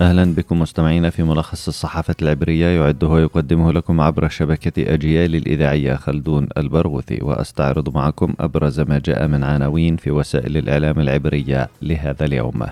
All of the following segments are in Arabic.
أهلا بكم مستمعينا في ملخص الصحافة العبرية يعده ويقدمه لكم عبر شبكة أجيال الإذاعية خلدون البرغوثي وأستعرض معكم أبرز ما جاء من عناوين في وسائل الإعلام العبرية لهذا اليوم.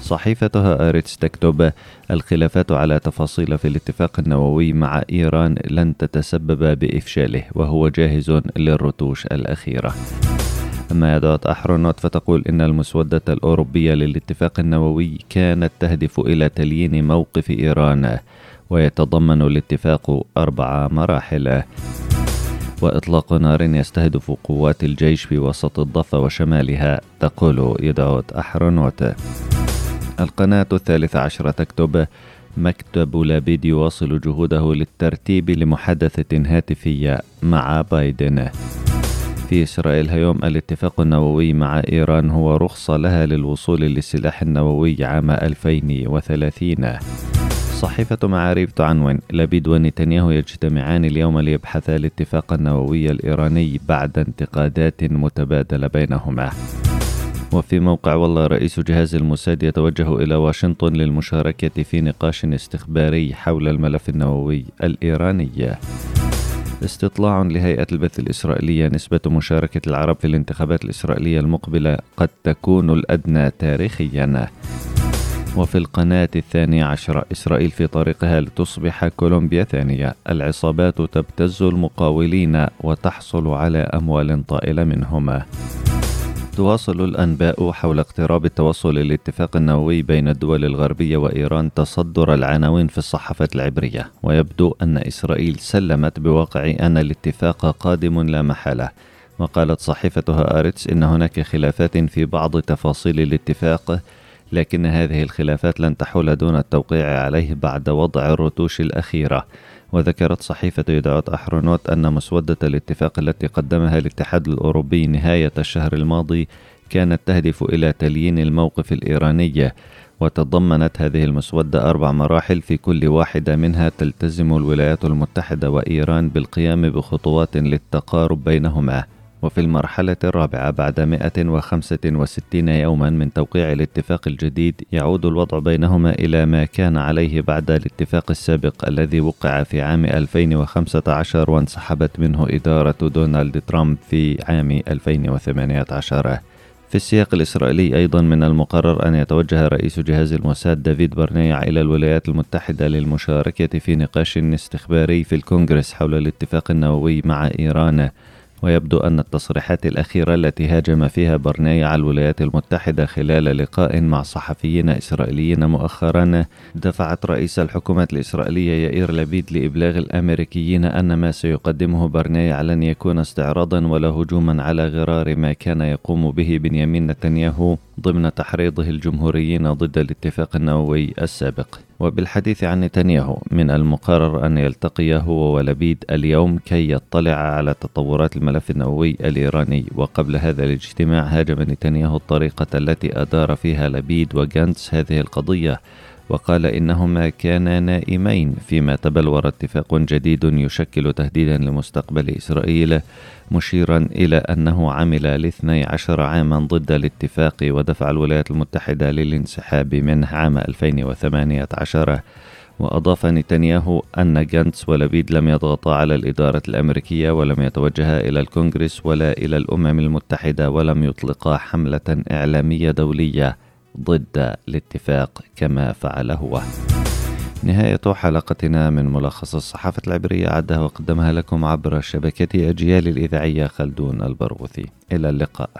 صحيفتها آريتس تكتب الخلافات على تفاصيل في الاتفاق النووي مع إيران لن تتسبب بإفشاله وهو جاهز للرتوش الأخيرة. أما يدعوت أحرنوت فتقول إن المسودة الأوروبية للاتفاق النووي كانت تهدف إلى تليين موقف إيران ويتضمن الاتفاق أربع مراحل. وإطلاق نار يستهدف قوات الجيش في وسط الضفة وشمالها تقول يدعوت أحرنوت. القناة الثالثة عشرة تكتب مكتب لابيد يواصل جهوده للترتيب لمحادثة هاتفية مع بايدن. في إسرائيل هيوم الاتفاق النووي مع إيران هو رخصة لها للوصول للسلاح النووي عام 2030 صحيفة معاريف تعنون لبيد ونتنياهو يجتمعان اليوم ليبحثا الاتفاق النووي الإيراني بعد انتقادات متبادلة بينهما. وفي موقع والله رئيس جهاز الموساد يتوجه إلى واشنطن للمشاركة في نقاش استخباري حول الملف النووي الإيراني. استطلاع لهيئة البث الإسرائيلية نسبة مشاركة العرب في الانتخابات الإسرائيلية المقبلة قد تكون الأدنى تاريخيا. وفي القناة الثانية عشرة إسرائيل في طريقها لتصبح كولومبيا ثانية. العصابات تبتز المقاولين وتحصل على أموال طائلة منهم. تواصل الأنباء حول اقتراب التوصل للاتفاق النووي بين الدول الغربية وإيران تصدر العناوين في الصحافة العبرية ويبدو أن إسرائيل سلمت بواقع أن الاتفاق قادم لا محالة. وقالت صحيفتها آرتس إن هناك خلافات في بعض تفاصيل الاتفاق لكن هذه الخلافات لن تحول دون التوقيع عليه بعد وضع الرتوش الأخيرة. وذكرت صحيفة يدعوت أحرونوت أن مسودة الاتفاق التي قدمها الاتحاد الأوروبي نهاية الشهر الماضي كانت تهدف إلى تليين الموقف الإيراني. وتضمنت هذه المسودة أربع مراحل في كل واحدة منها تلتزم الولايات المتحدة وإيران بالقيام بخطوات للتقارب بينهما. وفي المرحلة الرابعة بعد 165 يوما من توقيع الاتفاق الجديد يعود الوضع بينهما إلى ما كان عليه بعد الاتفاق السابق الذي وقع في عام 2015 وانسحبت منه إدارة دونالد ترامب في عام 2018 في السياق الإسرائيلي أيضا من المقرر أن يتوجه رئيس جهاز الموساد دافيد برنيع إلى الولايات المتحدة للمشاركة في نقاش استخباري في الكونغرس حول الاتفاق النووي مع إيران. ويبدو أن التصريحات الأخيرة التي هاجم فيها برناي على الولايات المتحدة خلال لقاء مع صحفيين إسرائيليين مؤخرا دفعت رئيس الحكومة الإسرائيلية يائير لبيد لإبلاغ الأمريكيين أن ما سيقدمه برناي لن يكون استعراضا ولا هجوما على غرار ما كان يقوم به بنيامين نتنياهو ضمن تحريضه الجمهوريين ضد الاتفاق النووي السابق. وبالحديث عن نتنياهو من المقرر أن يلتقي هو ولبيد اليوم كي يطلع على تطورات الملف النووي الإيراني. وقبل هذا الاجتماع هاجم نتنياهو الطريقة التي أدار فيها لبيد وجانتس هذه القضية. وقال إنهما كانا نائمين فيما تبلور اتفاق جديد يشكل تهديدا لمستقبل إسرائيل مشيرا إلى أنه عمل لاثني عشر عاما ضد الاتفاق ودفع الولايات المتحدة للانسحاب منه عام 2018 وأضاف نتنياهو أن جانتس ولبيد لم يضغطا على الإدارة الأمريكية ولم يتوجها إلى الكونغرس ولا إلى الأمم المتحدة ولم يطلقا حملة إعلامية دولية. ضد الاتفاق كما فعل هو نهاية حلقتنا من ملخص الصحافة العبرية عدها وقدمها لكم عبر شبكة أجيال الإذاعية خلدون البرغوثي. إلى اللقاء.